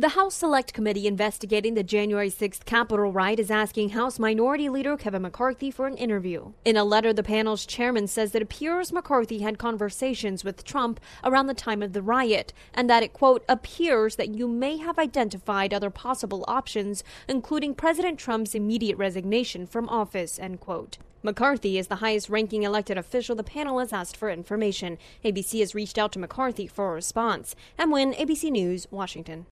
The House Select Committee investigating the January 6th Capitol riot is asking House Minority Leader Kevin McCarthy for an interview. In a letter, the panel's chairman says that it appears McCarthy had conversations with Trump around the time of the riot, and that it, quote, appears that you may have identified other possible options, including President Trump's immediate resignation from office, end quote. McCarthy is the highest ranking elected official the panel has asked for information. ABC has reached out to McCarthy for a response. Em ABC News, Washington.